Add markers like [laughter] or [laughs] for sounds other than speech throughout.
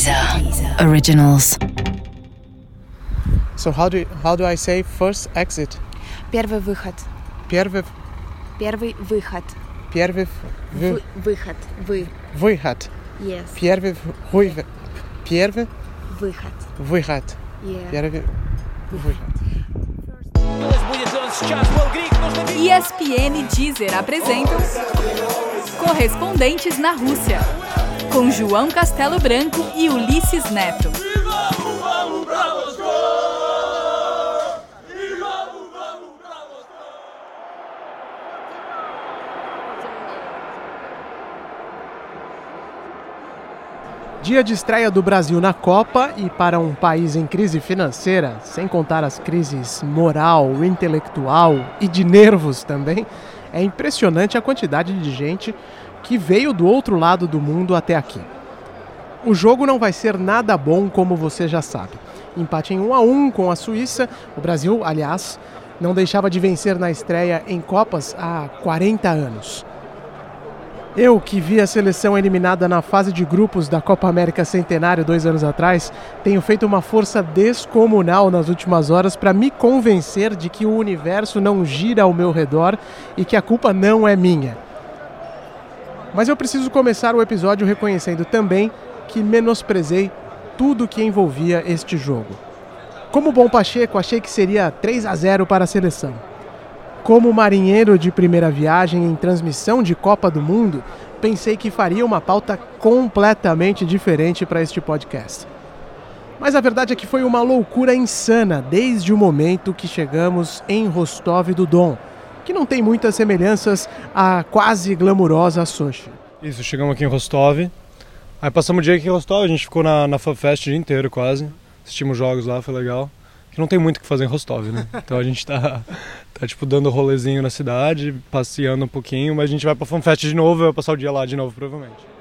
Deezer Originals. So how do how do I say first exit? Первый выход. Первый Первый выход. первый вы- Вы- выход. Вы. выход. Yes. Первый вы- первый Выход. выход. Yeah. Первый выход. ESPN e Deezer apresentam Correspondentes na Rússia, com João Castelo Branco e Ulisses Neto. Dia de estreia do Brasil na Copa e para um país em crise financeira, sem contar as crises moral, intelectual e de nervos também, é impressionante a quantidade de gente que veio do outro lado do mundo até aqui. O jogo não vai ser nada bom, como você já sabe. Empate em 1 a 1 com a Suíça. O Brasil, aliás, não deixava de vencer na estreia em Copas há 40 anos. Eu, que vi a seleção eliminada na fase de grupos da Copa América Centenário dois anos atrás, tenho feito uma força descomunal nas últimas horas para me convencer de que o universo não gira ao meu redor e que a culpa não é minha. Mas eu preciso começar o episódio reconhecendo também que menosprezei tudo que envolvia este jogo. Como bom Pacheco, achei que seria 3 a 0 para a seleção. Como marinheiro de primeira viagem em transmissão de Copa do Mundo, pensei que faria uma pauta completamente diferente para este podcast. Mas a verdade é que foi uma loucura insana desde o momento que chegamos em Rostov do Don, que não tem muitas semelhanças à quase glamurosa Sochi. Isso, chegamos aqui em Rostov. Aí passamos o dia aqui em Rostov, a gente ficou na, na FanFest o dia inteiro quase. Assistimos jogos lá, foi legal. Que não tem muito o que fazer em Rostov, né? [laughs] Então a gente tá, tá tipo dando rolezinho na cidade, passeando um pouquinho, mas a gente vai pra FanFest de novo e vai passar o dia lá de novo, provavelmente.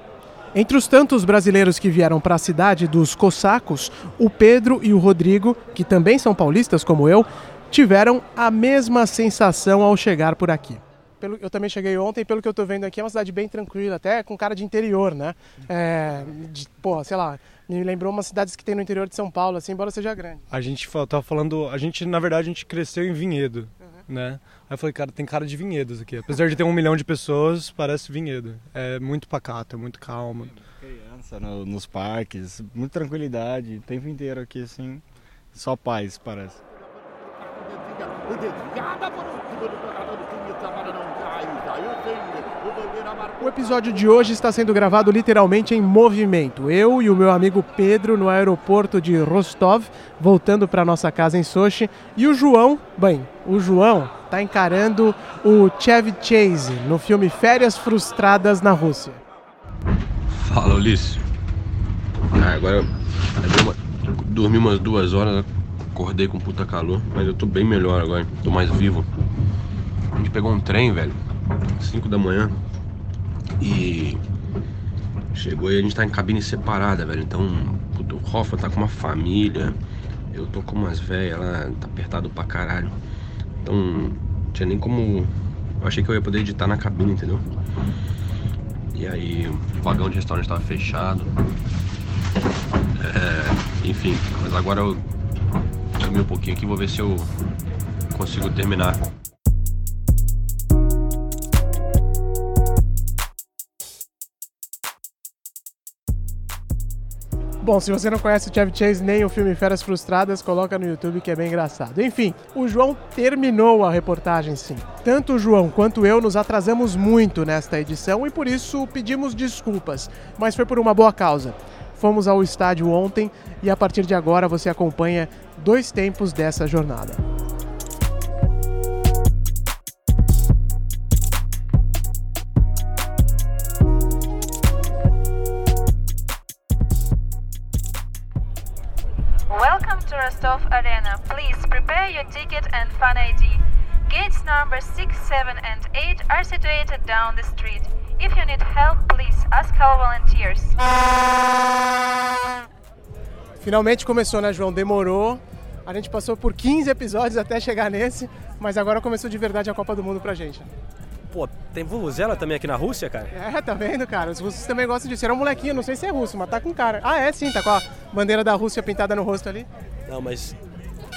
Entre os tantos brasileiros que vieram para a cidade dos cossacos, o Pedro e o Rodrigo, que também são paulistas como eu, tiveram a mesma sensação ao chegar por aqui. Pelo- eu também cheguei ontem, pelo que eu tô vendo aqui, é uma cidade bem tranquila, até com cara de interior, né? É, de, pô, sei lá, me lembrou umas cidades que tem no interior de São Paulo, assim, embora seja grande. A gente tava falando, a gente na verdade a gente cresceu em Vinhedo, né? Aí eu falei, cara, tem cara de vinhedos aqui. Apesar de ter um milhão de pessoas, parece Vinhedo. É muito pacato, é muito calmo. Criança no- nos parques, muita tranquilidade, o tempo inteiro aqui assim, só paz parece. O episódio de hoje está sendo gravado literalmente em movimento. Eu e o meu amigo Pedro no aeroporto de Rostov, voltando para nossa casa em Sochi, e o João, bem, o João está encarando o Chevy Chase no filme Férias Frustradas na Rússia. Fala, Ulisses. Ah, agora eu dormi umas duas horas, acordei com puta calor, mas eu tô bem melhor agora, tô mais vivo. A gente pegou um trem, velho, 5 da manhã, e chegou e a gente tá em cabine separada, velho. Então, puto, o Hoffa tá com uma família, eu tô com umas velhas lá, tá apertado pra caralho. Então, não tinha nem como. Eu achei que eu ia poder editar na cabine, entendeu? E aí o vagão de restaurante estava fechado. É, enfim, mas agora eu um pouquinho aqui, vou ver se eu consigo terminar. Bom, se você não conhece o Chevy Chase nem o filme Férias Frustradas, coloca no YouTube que é bem engraçado. Enfim, o João terminou a reportagem sim. Tanto o João quanto eu nos atrasamos muito nesta edição e por isso pedimos desculpas, mas foi por uma boa causa. Fomos ao estádio ontem e a partir de agora você acompanha dois tempos dessa jornada. Welcome to Rostov Arena. Please prepare your ticket and fan ID. Gates number 6, 7, and 8 are situated down the street. If you need help, please ask our volunteers. Finalmente começou, né, João? Demorou. A gente passou por 15 episódios até chegar nesse, mas agora começou de verdade a Copa do Mundo pra gente. Pô, tem Vuvuzela também aqui na Rússia, cara? É, tá vendo, cara? Os russos também gostam disso. Era um molequinho, não sei se é russo, mas tá com cara. Ah, é sim, tá com a bandeira da Rússia pintada no rosto ali. Não, mas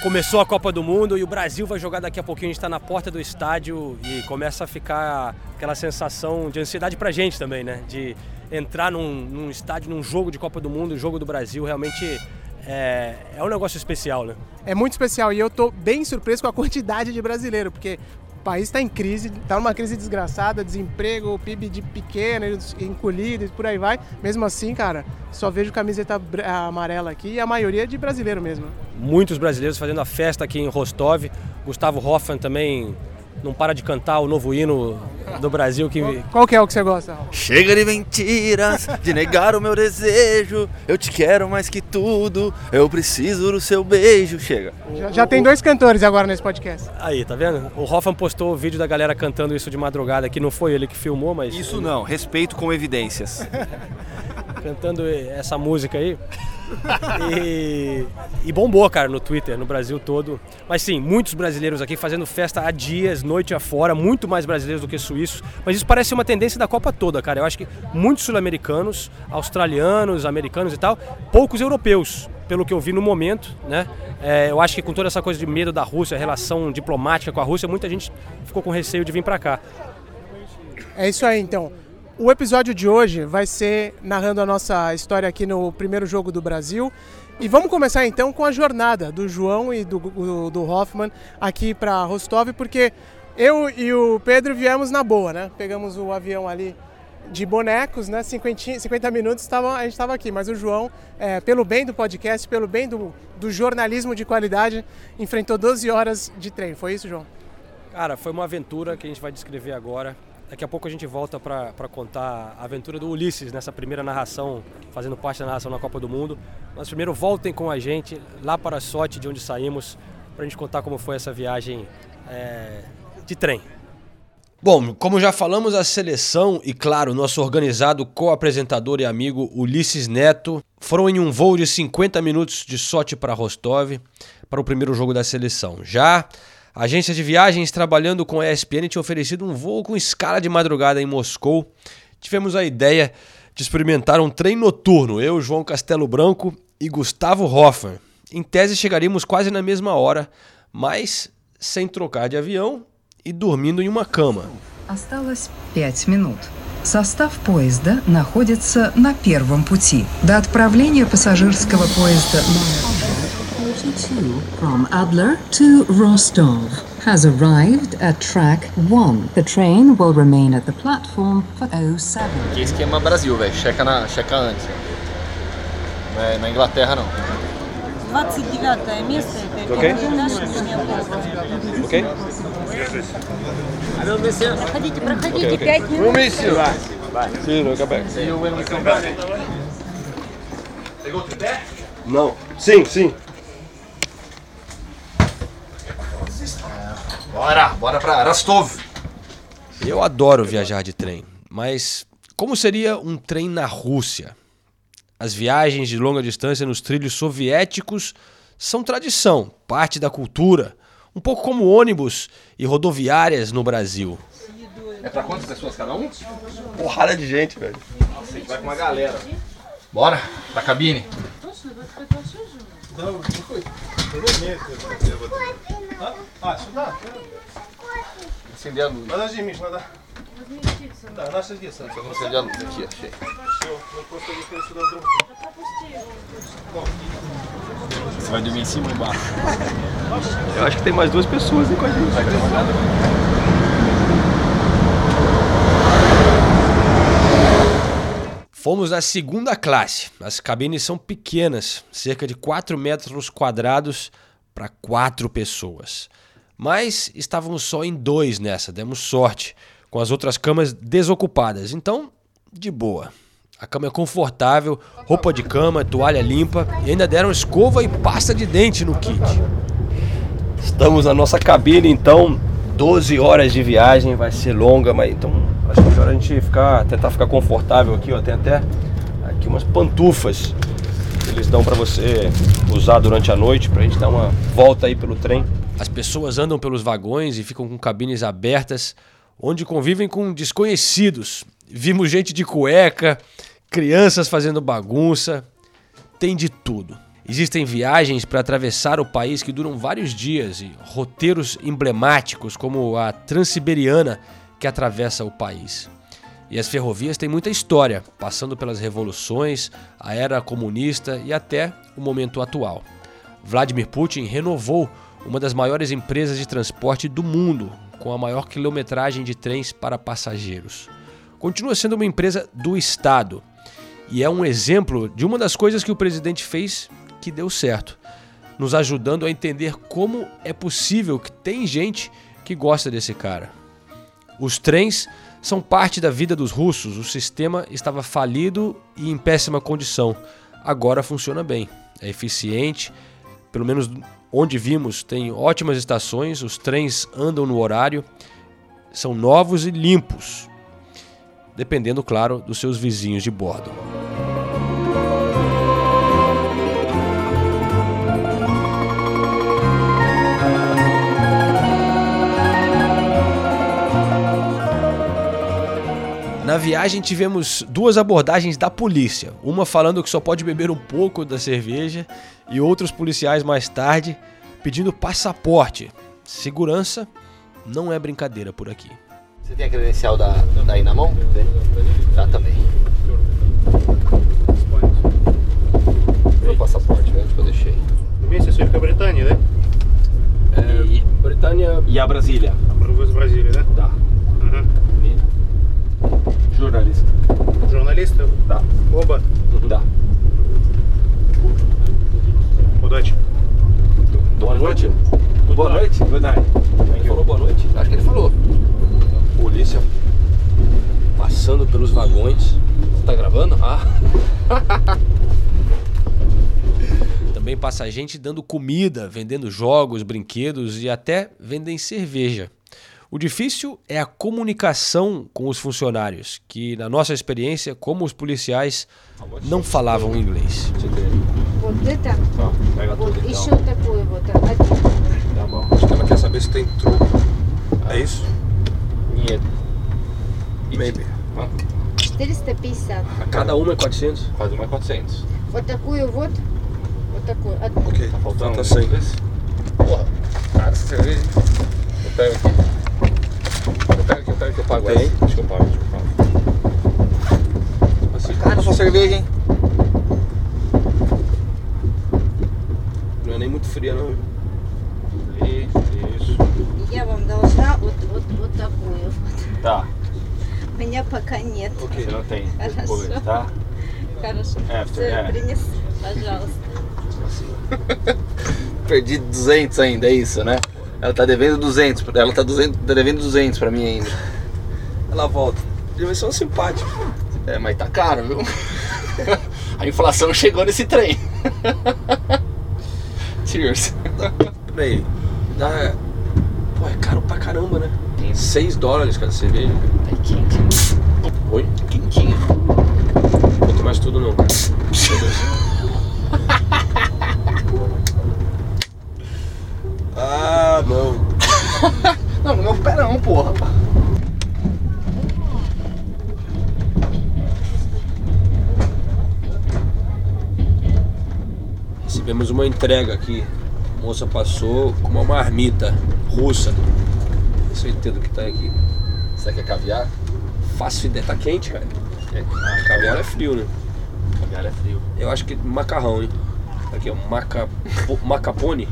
começou a Copa do Mundo e o Brasil vai jogar daqui a pouquinho. A gente está na porta do estádio e começa a ficar aquela sensação de ansiedade pra gente também, né? De entrar num, num estádio, num jogo de Copa do Mundo, jogo do Brasil, realmente é, é um negócio especial, né? É muito especial e eu tô bem surpreso com a quantidade de brasileiro, porque o país está em crise, está numa crise desgraçada, desemprego, PIB de pequeno, encolhido e por aí vai. Mesmo assim, cara, só vejo camiseta amarela aqui e a maioria é de brasileiro mesmo. Muitos brasileiros fazendo a festa aqui em Rostov. Gustavo Hoffmann também não para de cantar o novo hino do Brasil que Qual que é o que você gosta, Raul? Chega de mentiras, de negar o meu desejo. Eu te quero mais que tudo. Eu preciso do seu beijo. Chega. Já, já tem dois cantores agora nesse podcast. Aí, tá vendo? O Hoffman postou o vídeo da galera cantando isso de madrugada, que não foi ele que filmou, mas. Isso não, respeito com evidências. [laughs] Cantando essa música aí. E, e bombou, cara, no Twitter, no Brasil todo. Mas sim, muitos brasileiros aqui fazendo festa há dias, noite afora, muito mais brasileiros do que suíços. Mas isso parece uma tendência da Copa toda, cara. Eu acho que muitos sul-americanos, australianos, americanos e tal, poucos europeus, pelo que eu vi no momento, né? É, eu acho que com toda essa coisa de medo da Rússia, relação diplomática com a Rússia, muita gente ficou com receio de vir para cá. É isso aí, então. O episódio de hoje vai ser narrando a nossa história aqui no primeiro jogo do Brasil. E vamos começar então com a jornada do João e do, do, do Hoffman aqui para Rostov, porque eu e o Pedro viemos na boa, né? Pegamos o avião ali de bonecos, né? 50, 50 minutos tava, a gente estava aqui, mas o João, é, pelo bem do podcast, pelo bem do, do jornalismo de qualidade, enfrentou 12 horas de trem. Foi isso, João? Cara, foi uma aventura que a gente vai descrever agora. Daqui a pouco a gente volta para contar a aventura do Ulisses nessa primeira narração, fazendo parte da narração na Copa do Mundo. Mas primeiro voltem com a gente lá para a Sorte, de onde saímos, para a gente contar como foi essa viagem é, de trem. Bom, como já falamos, a seleção e, claro, nosso organizado co-apresentador e amigo Ulisses Neto foram em um voo de 50 minutos de sorte para Rostov para o primeiro jogo da seleção. Já a agência de viagens trabalhando com a ESPN tinha oferecido um voo com escala de madrugada em Moscou. Tivemos a ideia de experimentar um trem noturno, eu, João Castelo Branco e Gustavo Hoffman. Em tese chegaríamos quase na mesma hora, mas sem trocar de avião и dormindo em uma cama. Осталось пять минут. Состав поезда находится на первом пути. До отправления пассажирского поезда номер 42 from Adler to Rostov has arrived at track 1. The train will remain at the platform for 07. Que esquema Brasil, velho. Checa, na, checa antes. Não é na Inglaterra, não. 29 место, это Окей. этаж, нижняя полка. Ok? Проходите, проходите, Ok, ok. пять минут. Vai. Sim, no back. See you when we come back. Não. Sim, sim. Bora, bora pra Rostov. Eu adoro viajar de trem, mas como seria um trem na Rússia? As viagens de longa distância nos trilhos soviéticos são tradição, parte da cultura, um pouco como ônibus e rodoviárias no Brasil. É pra quantas pessoas cada um? Porrada de gente, velho. Nossa, a gente vai com uma galera. Bora, pra cabine. А, сюда? Acender a luz. Подожди, Миш, надо... Да, наша дистанция. Acender a luz aqui, achei. Все, мы просто ехали сюда с другом. Você vai dormir em cima ou embaixo? Eu acho que tem mais duas pessoas aí com a gente. Fomos na segunda classe. As cabines são pequenas, cerca de 4 metros quadrados para quatro pessoas. Mas estávamos só em dois nessa, demos sorte, com as outras camas desocupadas. Então, de boa. A cama é confortável, roupa de cama, toalha limpa e ainda deram escova e pasta de dente no kit. Estamos na nossa cabine, então 12 horas de viagem, vai ser longa, mas então acho é melhor a gente ficar, tentar ficar confortável aqui, ó. Tem até aqui umas pantufas que eles dão para você usar durante a noite, pra gente dar uma volta aí pelo trem. As pessoas andam pelos vagões e ficam com cabines abertas, onde convivem com desconhecidos. Vimos gente de cueca, crianças fazendo bagunça, tem de tudo. Existem viagens para atravessar o país que duram vários dias e roteiros emblemáticos, como a Transiberiana, que atravessa o país. E as ferrovias têm muita história, passando pelas revoluções, a era comunista e até o momento atual. Vladimir Putin renovou uma das maiores empresas de transporte do mundo, com a maior quilometragem de trens para passageiros. Continua sendo uma empresa do Estado e é um exemplo de uma das coisas que o presidente fez que deu certo, nos ajudando a entender como é possível que tem gente que gosta desse cara. Os trens são parte da vida dos russos. O sistema estava falido e em péssima condição. Agora funciona bem, é eficiente, pelo menos onde vimos, tem ótimas estações, os trens andam no horário, são novos e limpos, dependendo, claro, dos seus vizinhos de bordo. Na viagem tivemos duas abordagens da polícia, uma falando que só pode beber um pouco da cerveja e outros policiais mais tarde pedindo passaporte. Segurança não é brincadeira por aqui. Você tem a credencial da, daí na mão? Tem. Tá também. Meu passaporte, né? Onde que eu deixei? Вместе с Великобританией, да? E Britânia e a Brasília. Вы из Бразилии, да? Да. Jornalista. Журналисты? Да. Оба? Да. Удачи. Boa noite. Boa noite. Good night. Ele falou boa noite? Acho que ele falou. Polícia passando pelos vagões. Tá gravando? Ah. [laughs] Também passa gente dando comida, vendendo jogos, brinquedos e até vendem cerveja. O difícil é a comunicação com os funcionários, que, na nossa experiência, como os policiais, não falavam inglês. Вот это, pega вот tudo, então. еще такой вот один. Tá bom. Acho que ela quer saber se tem truco. É isso? Нет. Maybe. 450. Cada uma é 400? Cada uma é 400. Вот такую вот, вот такую одну. Ok, Tá faltando tá um 100. Porra, cara, essa cerveja. Eu pego aqui. Eu pego aqui, eu pego aqui, eu pago Tem? essa. Acho que eu pago, acho que eu pago. Assim, cara, sua cerveja, hein? Não é nem muito fria, não. Isso. И Я вам должна вот, вот, вот такую. Tá. У меня пока нет. Você não tem. Хорошо. Depois, tá? Хорошо. After, Всё, é. принес, пожалуйста. Perdi 200 ainda, é isso, né? Ela tá devendo 200, ela tá, 200, tá devendo 200 pra mim ainda. Ela volta. Deve ser um simpático. É, mas tá caro, viu? [laughs] A inflação chegou nesse trem. [laughs] Cheers. Bem, dá. Pô, é caro pra caramba, né? 6 dólares cada cerveja. É quente. Oi? Entrega aqui. A moça passou com uma marmita russa. Não sei o que tá aqui. Será que é caviar? Fácil ideia. Tá quente, cara. É. Ah, caviar é frio, né? Caviar é frio. Eu acho que macarrão, hein? Aqui, ó. Maca... po- Macapone.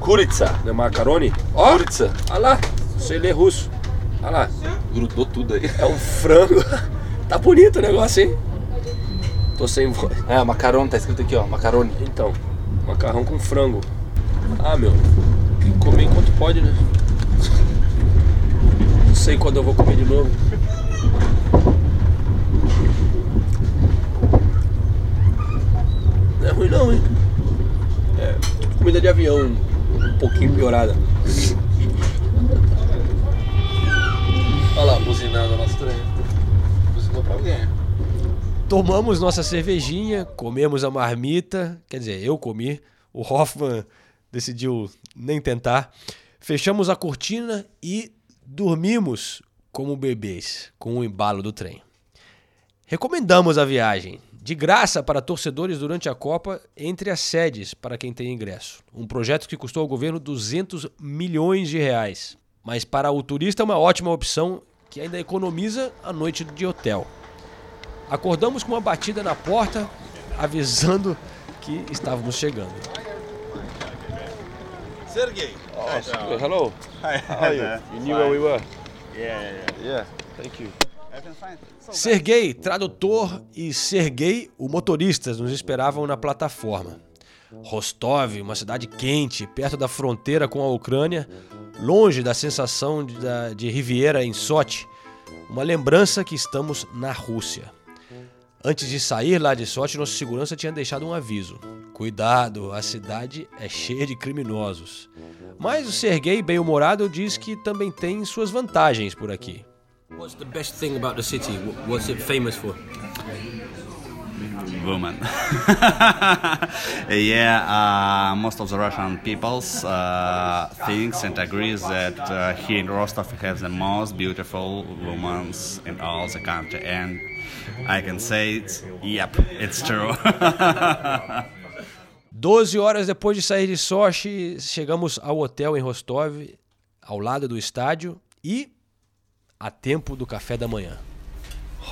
Kuritsa. Não é macarone? Ó! Kuritsa. Olha lá. Sei ler russo. Olha lá. Grudou tudo aí. É um frango. [laughs] tá bonito o negócio, hein? Tô sem voz. É, macarone, tá escrito aqui, ó. Macarone. Então, macarrão com frango. Ah, meu. Tem que comer enquanto pode, né? Não sei quando eu vou comer de novo. Não é ruim não, hein? É comida de avião, um pouquinho piorada. Olha lá, buzinando nosso trem. Buzinou pra alguém. Tomamos nossa cervejinha, comemos a marmita, quer dizer, eu comi, o Hoffman decidiu nem tentar. Fechamos a cortina e dormimos como bebês com o embalo do trem. Recomendamos a viagem, de graça para torcedores durante a Copa, entre as sedes para quem tem ingresso. Um projeto que custou ao governo 200 milhões de reais. Mas para o turista é uma ótima opção que ainda economiza a noite de hotel. Acordamos com uma batida na porta, avisando que estávamos chegando. Sergey. Oh, hello. Hi. How are you? [laughs] You knew where we were? Yeah, yeah, yeah. Yeah, thank you. Sergei, tradutor, e Sergei, o motorista, nos esperavam na plataforma. Rostov, uma cidade quente, perto da fronteira com a Ucrânia, longe da sensação de, de Riviera em Sochi, uma lembrança que estamos na Rússia. Antes de sair lá de Sochi, nosso segurança tinha deixado um aviso. Cuidado, a cidade é cheia de criminosos. Mas o Sergei, bem-humorado, diz que também tem suas vantagens por aqui. What's the best thing about the city? What's it famous for? Woman. [laughs] yeah, uh, most of the Russian peoples uh, thinks and agrees that uh, here in Rostov we have the most beautiful women in all the country, and I can say, it, yep, it's true. [laughs] 12 horas depois de sair de Sochi, chegamos ao hotel em Rostov, ao lado do estádio e a tempo do café da manhã.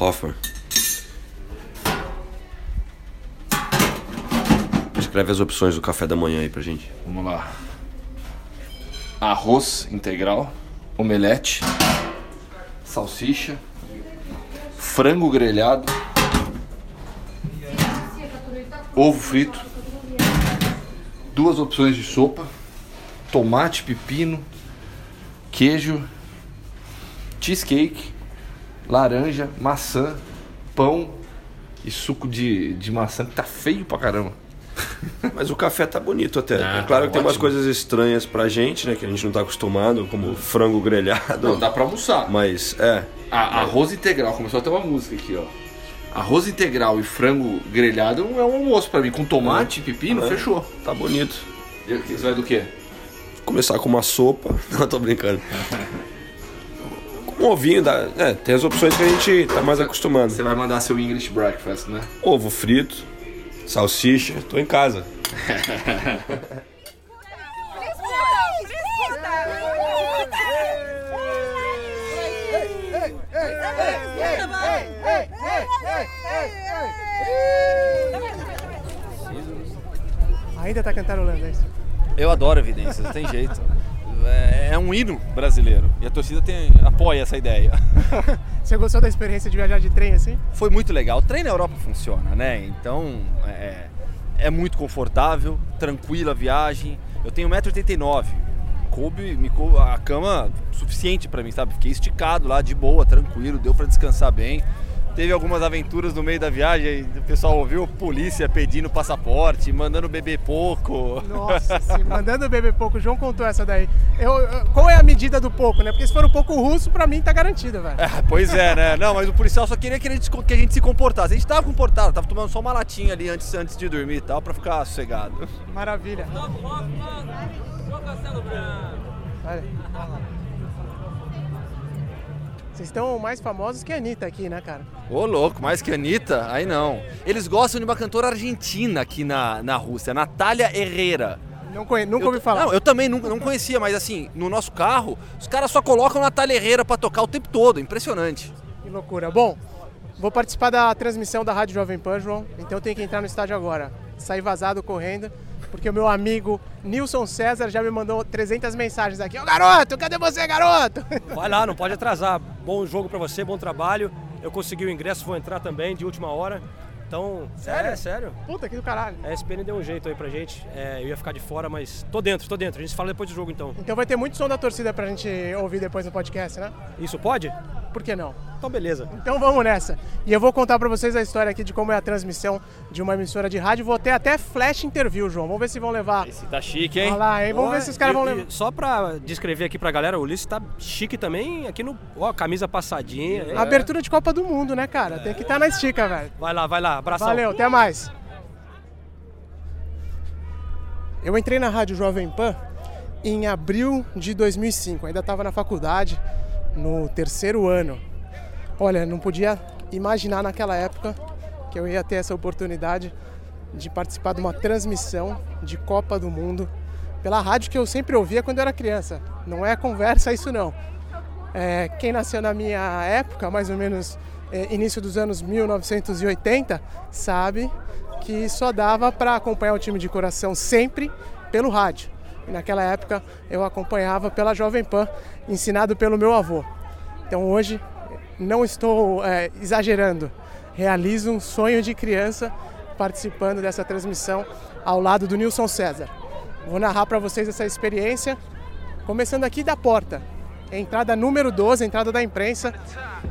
Hoffer. Escreve as opções do café da manhã aí pra gente. Vamos lá. Arroz integral, omelete, salsicha, frango grelhado, ovo frito, duas opções de sopa, tomate, pepino, queijo, cheesecake, laranja, maçã, pão e suco de, de maçã que tá feio pra caramba. Mas o café tá bonito até. Ah, é claro tá que tem umas ótimo. coisas estranhas pra gente, né? Que a gente não tá acostumado, como frango grelhado. Não, dá pra almoçar. Mas, é. A- arroz integral, começou a ter uma música aqui, ó. Arroz integral e frango grelhado é um almoço pra mim. Com tomate, pepino, É, fechou. Tá bonito. E o que- Você vai do quê? Começar com uma sopa. [laughs] Não, tô brincando. Com um ovinho, dá... é, tem as opções que a gente tá mais acostumado. Você vai mandar seu English breakfast, né? Ovo frito, salsicha, tô em casa. Ainda tá cantarolando, isso? Eu adoro Evidências, não tem jeito. É, é um hino brasileiro e a torcida tem, apoia essa ideia. [laughs] Você gostou da experiência de viajar de trem assim? Foi muito legal. O trem na Europa funciona, né? Então é, é muito confortável, tranquila a viagem. Eu tenho 1,89m. Coube, me coube a cama suficiente pra mim, sabe? Fiquei esticado lá, de boa, tranquilo, deu pra descansar bem. Teve algumas aventuras no meio da viagem, o pessoal ouviu polícia pedindo passaporte, mandando beber pouco. Nossa, [laughs] sim, mandando beber pouco. O João contou essa daí. Eu, qual é a medida do pouco, né? Porque se for um pouco russo, pra mim tá garantido, velho. É, pois é, né? Não, mas o policial só queria que a gente, que a gente se comportasse. A gente tava comportado, tava tomando só uma latinha ali antes, antes de dormir e tal, pra ficar sossegado. Maravilha. Olha. Vocês estão mais famosos que a Anitta aqui, né, cara? Ô, louco, mais que a Anitta? Aí não. Eles gostam de uma cantora argentina aqui na, na Rússia, Natália Herrera. Não conhe... Nunca Eu- ouvi falar. Não, eu também nunca, não conhecia, mas assim, no nosso carro, os caras só colocam Natália Herrera pra tocar o tempo todo. Impressionante. Que loucura. Bom, vou participar da transmissão da Rádio Jovem Pan, João. Então eu tenho que entrar no estádio agora. Sair vazado correndo, porque o meu amigo Nilson César já me mandou 300 mensagens aqui. Ô garoto, cadê você, garoto? [laughs] Vai lá, não pode atrasar. Bom jogo pra você, bom trabalho. Eu consegui o ingresso, vou entrar também de última hora. Então, Sério? é sério. Puta que do caralho. A SPN deu um jeito aí pra gente. É, eu ia ficar de fora, mas tô dentro, tô dentro. A gente fala depois do jogo então. Então vai ter muito som da torcida pra gente ouvir depois no podcast, né? Isso pode? Por que não? Então beleza. Então vamos nessa. E eu vou contar pra vocês a história aqui de como é a transmissão de uma emissora de rádio. Vou ter até flash interview, João. Vamos ver se vão levar. Esse tá chique, hein? Olha lá, hein? Vamos ver se os caras vão levar. Só pra descrever aqui pra galera, o Ulisses tá chique também aqui no. Ó, camisa passadinha. É. Abertura de Copa do Mundo, né, cara? Tem que estar na estica, velho. Vai lá, vai lá. Abração. Valeu, até mais. Eu entrei na Rádio Jovem Pan em abril de 2005, ainda estava na faculdade, no terceiro ano. Olha, não podia imaginar naquela época que eu ia ter essa oportunidade de participar de uma transmissão de Copa do Mundo pela rádio que eu sempre ouvia quando eu era criança. Não é conversa isso não. É, quem nasceu na minha época, mais ou menos é, início dos anos 1980, sabe que só dava para acompanhar o time de coração sempre pelo rádio. E naquela época eu acompanhava pela Jovem Pan, ensinado pelo meu avô. Então hoje não estou é, exagerando, realizo um sonho de criança participando dessa transmissão ao lado do Nilson César. Vou narrar para vocês essa experiência, começando aqui da porta, entrada número 12, entrada da imprensa,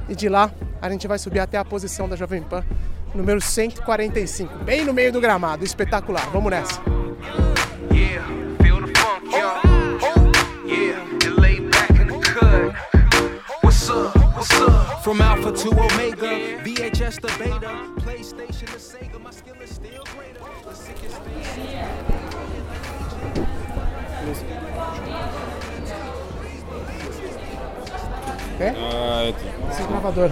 e de lá a gente vai subir até a posição da Jovem Pan, número 145, bem no meio do gramado, espetacular. Vamos nessa. From Alpha to Omega, VHS to Beta, PlayStation to Sega, my skill is still greater. The sickest thing. É? Ah, é. Esse é gravador.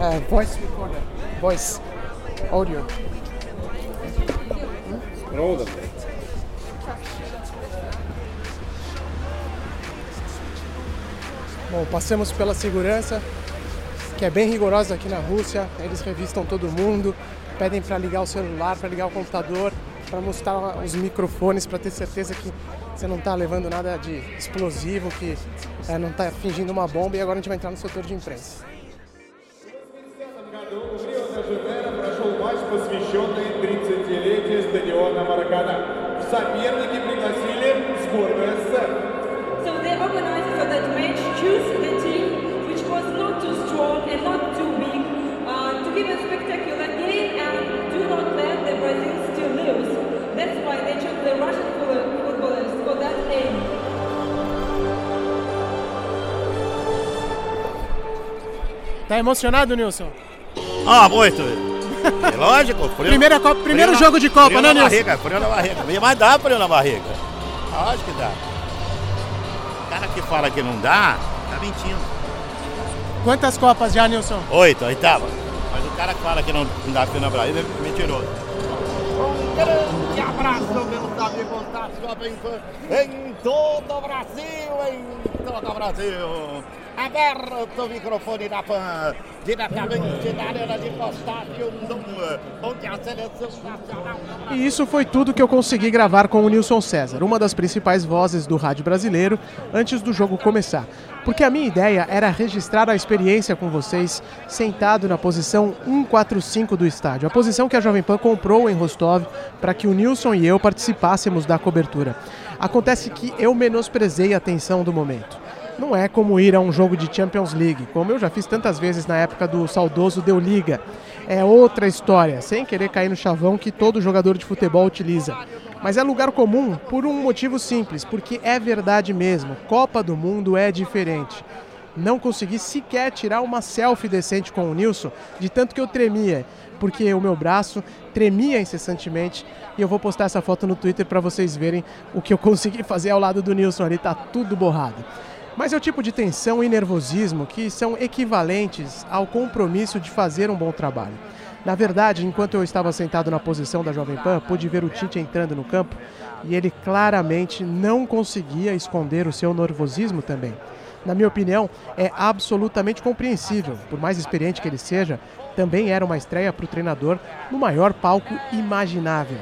É, voice recorder. Voice. Audio. Roda. Bom, passamos pela segurança que é bem rigorosa aqui na Rússia. Eles revistam todo mundo, pedem para ligar o celular, para ligar o computador, para mostrar os microfones, para ter certeza que você não está levando nada de explosivo, que é, não está fingindo uma bomba. E agora a gente vai entrar no setor de imprensa. прошел матч, посвященный 30-летию стадиона Маракана. В соперники пригласили сборную СССР. So the organizers of that match choose strong and not too big uh, to give a spectacular game and do not let the Brazils still lose. That's why they chose the Russian football- footballers for that aim. Tá emocionado, Nilson? Ah, muito. É lógico. Frio, Primeira Copa- primeiro jogo de Copa, frio né, na Nilson? barriga, frio na barriga. Mas dá frio na barriga. Lógico que dá. O cara que fala que não dá, tá mentindo. Quantas Copas já, Nilson? Oito, oitava. Mas o cara que fala que não, dá frio na barriga é mentiroso. Um grande abraço, meus amigos da Jovem Pan, em todo o Brasil, em todo o Brasil. Aberto o microfone da Pan, nacional... E isso foi tudo que eu consegui gravar com o Nilson César, uma das principais vozes do rádio brasileiro, antes do jogo começar. Porque a minha ideia era registrar a experiência com vocês sentado na posição 145 do estádio, a posição que a Jovem Pan comprou em Rostov para que o Nilson e eu participássemos da cobertura. Acontece que eu menosprezei a tensão do momento. Não é como ir a um jogo de Champions League, como eu já fiz tantas vezes na época do saudoso Deu Liga. É outra história, sem querer cair no chavão que todo jogador de futebol utiliza. Mas é lugar comum por um motivo simples, porque é verdade mesmo. Copa do Mundo é diferente. Não consegui sequer tirar uma selfie decente com o Nilson, de tanto que eu tremia, porque o meu braço tremia incessantemente. E eu vou postar essa foto no Twitter para vocês verem o que eu consegui fazer ao lado do Nilson ali, tá tudo borrado. Mas é o tipo de tensão e nervosismo que são equivalentes ao compromisso de fazer um bom trabalho. Na verdade, enquanto eu estava sentado na posição da Jovem Pan, pude ver o Tite entrando no campo e ele claramente não conseguia esconder o seu nervosismo também. Na minha opinião, é absolutamente compreensível, por mais experiente que ele seja, também era uma estreia para o treinador no maior palco imaginável.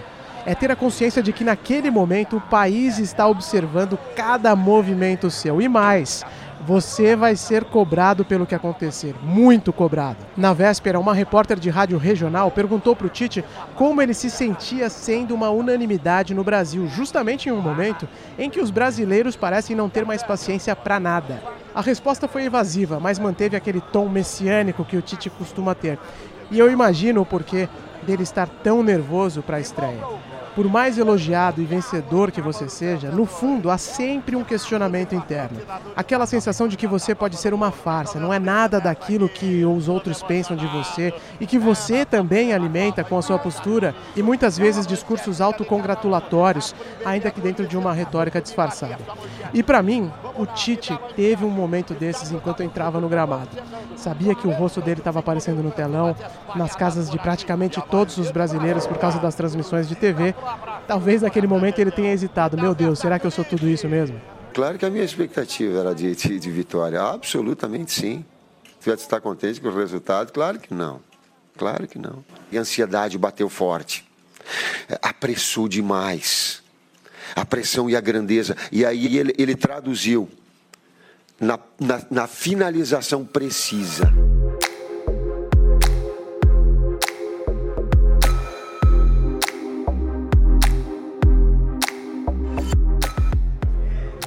É ter a consciência de que naquele momento o país está observando cada movimento seu. E mais, você vai ser cobrado pelo que acontecer, muito cobrado. Na véspera, uma repórter de rádio regional perguntou para o Tite como ele se sentia sendo uma unanimidade no Brasil, justamente em um momento em que os brasileiros parecem não ter mais paciência para nada. A resposta foi evasiva, mas manteve aquele tom messiânico que o Tite costuma ter. E eu imagino o porquê dele estar tão nervoso para a estreia. Por mais elogiado e vencedor que você seja, no fundo há sempre um questionamento interno. Aquela sensação de que você pode ser uma farsa, não é nada daquilo que os outros pensam de você e que você também alimenta com a sua postura e muitas vezes discursos autocongratulatórios, ainda que dentro de uma retórica disfarçada. E para mim, o Tite teve um momento desses enquanto entrava no gramado. Sabia que o rosto dele estava aparecendo no telão, nas casas de praticamente todos os brasileiros por causa das transmissões de TV. Talvez naquele momento ele tenha hesitado: meu Deus, será que eu sou tudo isso mesmo? Claro que a minha expectativa era de, de, de vitória, absolutamente sim. Você está contente com o resultado? Claro que não. Claro que não. E a ansiedade bateu forte. É, Apressou demais. A pressão e a grandeza. E aí ele, ele traduziu na, na, na finalização precisa.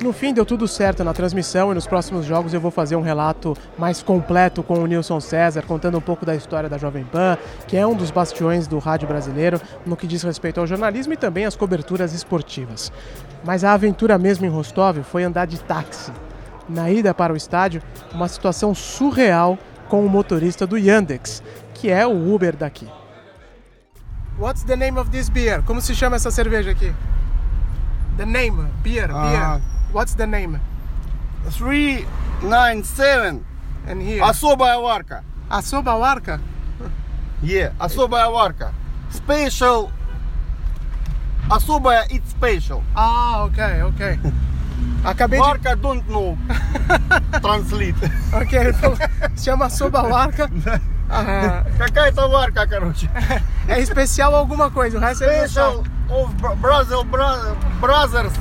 No fim, deu tudo certo na transmissão e nos próximos jogos eu vou fazer um relato mais completo com o Nilson César, contando um pouco da história da Jovem Pan, que é um dos bastiões do rádio brasileiro no que diz respeito ao jornalismo e também às coberturas esportivas. Mas a aventura mesmo em Rostov foi andar de táxi. Na ida para o estádio, uma situação surreal com o motorista do Yandex, que é o Uber daqui. What's the name of this beer? Como se chama essa cerveja aqui? The name, beer, Ah. What's the name? 397. And here? Особая варка. Особая варка? Yeah, особая варка. Special. Особая it's special. Ah, ok, ok. [laughs] Acabei de- Варка don't know. [laughs] Translate. Ok, ele falou, se chama Soba Warka. [laughs] Ah, Какая-то варка, короче. é especial alguma coisa, o resto ele não Special sabe. of Bra- Brazil Bra- Brothers.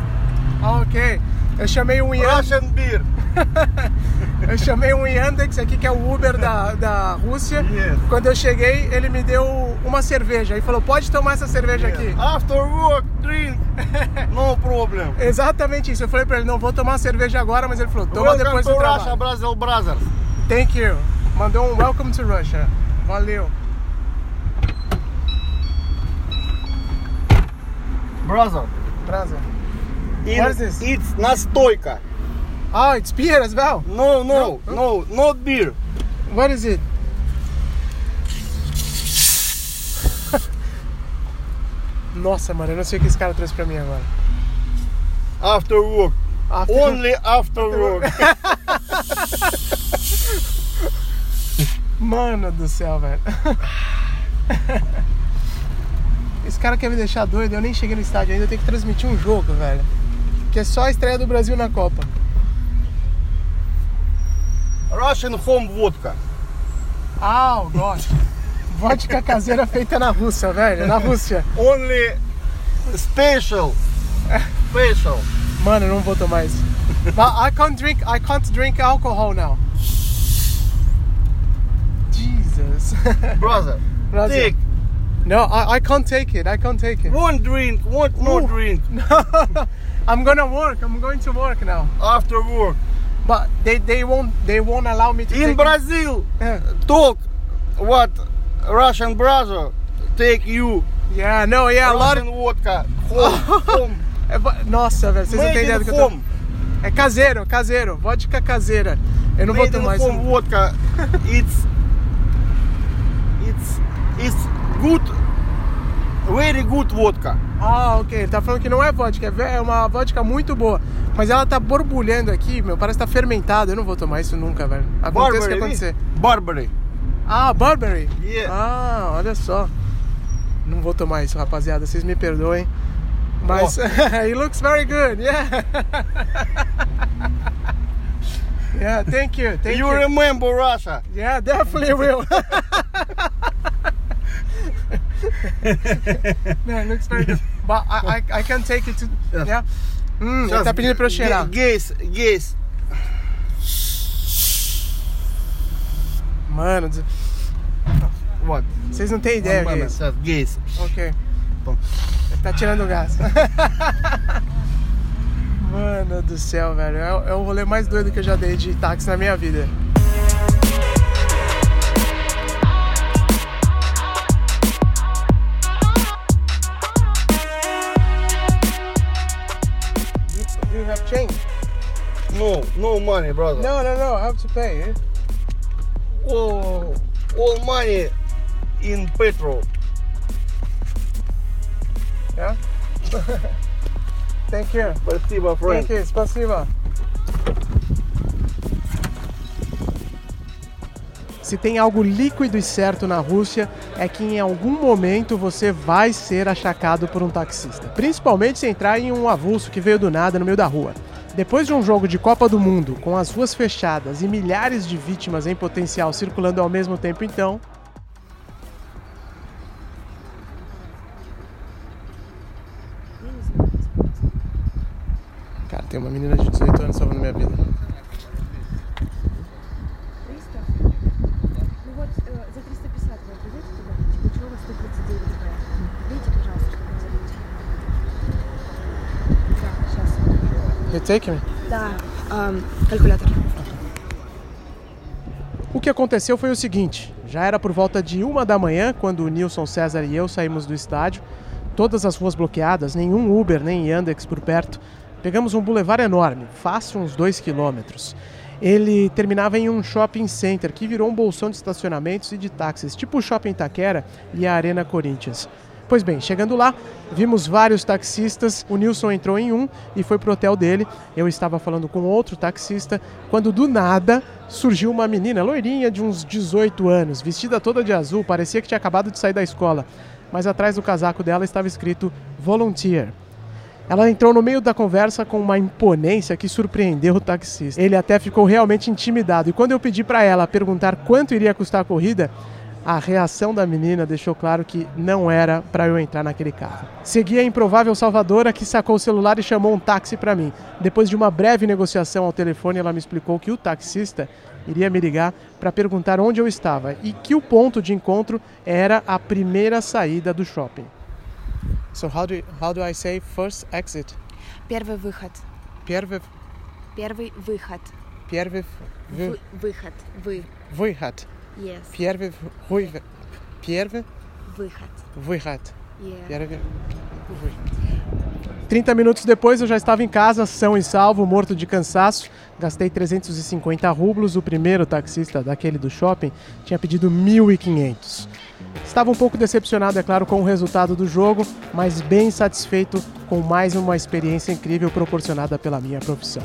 Ah, ok. Eu chamei um Yandex. Russian beer. [laughs] Eu chamei um Yandex aqui, que é o Uber da, da Rússia. Quando eu cheguei, ele me deu uma cerveja. E falou, pode tomar essa cerveja aqui. After work, drink. [laughs] No problem. Exatamente isso. Eu falei pra ele, não vou tomar cerveja agora, mas ele falou, toma Welcome depois do Russia, trabalho. Brazil Brothers. Thank you. Mandou um welcome to Russia. Valeu. Brother. Brother. In, what is this? It's nastoyka. Oh, ah, it's beer as well. No, no, no, no not beer. What is it? [laughs] Nossa, mano, eu não sei o que esse cara trouxe pra mim agora. After work. After Only after work. [laughs] mano do céu, velho. [laughs] Esse cara quer me deixar doido, eu nem cheguei no estádio ainda, eu tenho que transmitir um jogo, velho. Que é só a estreia do Brasil na Copa. Russian home vodka. Ah, eu gosto. Vodka caseira feita na Rússia, velho, na Rússia. Only special. Special. Mano, não vou tomar isso. But I can't drink, I can't drink alcohol now. Jesus. Brother, Brother. take. No, I, I can't take it. I can't take it. One drink, one no drink. [laughs] I'm gonna work. I'm going to work now. After work. But they, they won't they won't allow me to In Brazil, Yeah. talk what Russian brother take you. Yeah, no, yeah, a lot Russian vodka. [laughs] Home, home. É Nossa, velho, vocês do in que eu tô... É caseiro, caseiro. Vodka caseira. Eu não vou Made in tomar isso. home vodka. [laughs] It's it's it's good, very good vodka. Ah, ok. Ele tá falando que não é vodka, é é uma vodka muito boa. Mas ela tá borbulhando aqui, meu, parece que tá fermentada. Eu não vou tomar isso nunca, velho. Aconteça o que acontecer. Burberry. Ah, Burberry? Yeah. Ah, olha só. Não vou tomar isso, rapaziada. Vocês me perdoem. Mas [laughs] he looks very good, yeah. [laughs] yeah, thank you. Thank you you. remember Russia? Yeah, definitely will. [laughs] Man, looks very good. But I, I, I can take it to. Yeah. Hum, ele tá pedindo pra eu cheirar. Guess, guess. Mano, What? vocês não têm ideia o que é isso. Guess. Ok. Ele tá tirando gás. [laughs] Mano do céu, velho. É, é o rolê mais doido que eu já dei de táxi na minha vida. No, no money, brother. No, no, no. I have to pay. Eh? All, all money in petrol. Yeah. [laughs] Thank you. Спасибо, friend. Thank you. Спасибо. Se tem algo líquido e certo na Rússia, é que em algum momento você vai ser achacado por um taxista. Principalmente se entrar em um avulso que veio do nada no meio da rua. Depois de um jogo de Copa do Mundo, com as ruas fechadas e milhares de vítimas em potencial circulando ao mesmo tempo, então. Cara, tem uma menina take me? Da um. O que aconteceu foi o seguinte: já era por volta de uma da manhã quando o Nilson César e eu saímos do estádio. Todas as ruas bloqueadas, nenhum Uber nem Yandex por perto. Pegamos um bulevar enorme, fácil uns dois quilômetros. Ele terminava em um shopping center que virou um bolsão de estacionamentos e de táxis, tipo o Shopping Taquera e a Arena Corinthians. Pois bem, chegando lá, vimos vários taxistas. O Nilson entrou em um e foi pro hotel dele. Eu estava falando com outro taxista quando do nada surgiu uma menina loirinha de uns 18 anos, vestida toda de azul, parecia que tinha acabado de sair da escola. Mas atrás do casaco dela estava escrito Volunteer. Ela entrou no meio da conversa com uma imponência que surpreendeu o taxista. Ele até ficou realmente intimidado. E quando eu pedi para ela perguntar quanto iria custar a corrida, a reação da menina deixou claro que não era para eu entrar naquele carro. Segui a improvável salvadora que sacou o celular e chamou um táxi para mim. Depois de uma breve negociação ao telefone, ela me explicou que o taxista iria me ligar para perguntar onde eu estava e que o ponto de encontro era a primeira saída do shopping. So how do how do I say first exit? Первый выход. Первый Первый выход. первый Вы- выход. Вы. выход. Yes. Первый выход. Первый Выход. выход. Yeah. Первый 30 minutos depois eu já estava em casa, são e salvo, morto de cansaço. Gastei 350 rublos. O primeiro taxista daquele do shopping tinha pedido 1.500. Estava um pouco decepcionado, é claro, com o resultado do jogo, mas bem satisfeito com mais uma experiência incrível proporcionada pela minha profissão.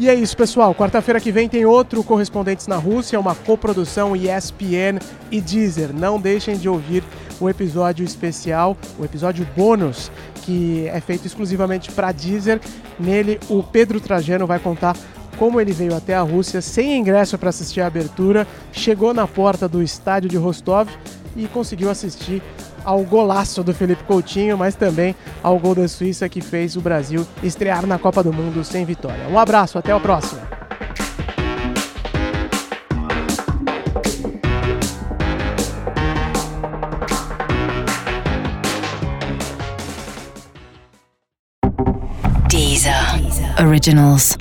E é isso, pessoal. Quarta-feira que vem tem outro Correspondentes na Rússia, uma coprodução ESPN e Deezer. Não deixem de ouvir o episódio especial, o episódio bônus, que é feito exclusivamente para Deezer. Nele, o Pedro Trajano vai contar como ele veio até a Rússia sem ingresso para assistir a abertura, chegou na porta do estádio de Rostov e conseguiu assistir ao golaço do Felipe Coutinho, mas também ao gol da Suíça que fez o Brasil estrear na Copa do Mundo sem vitória. Um abraço, até o próximo. Originals.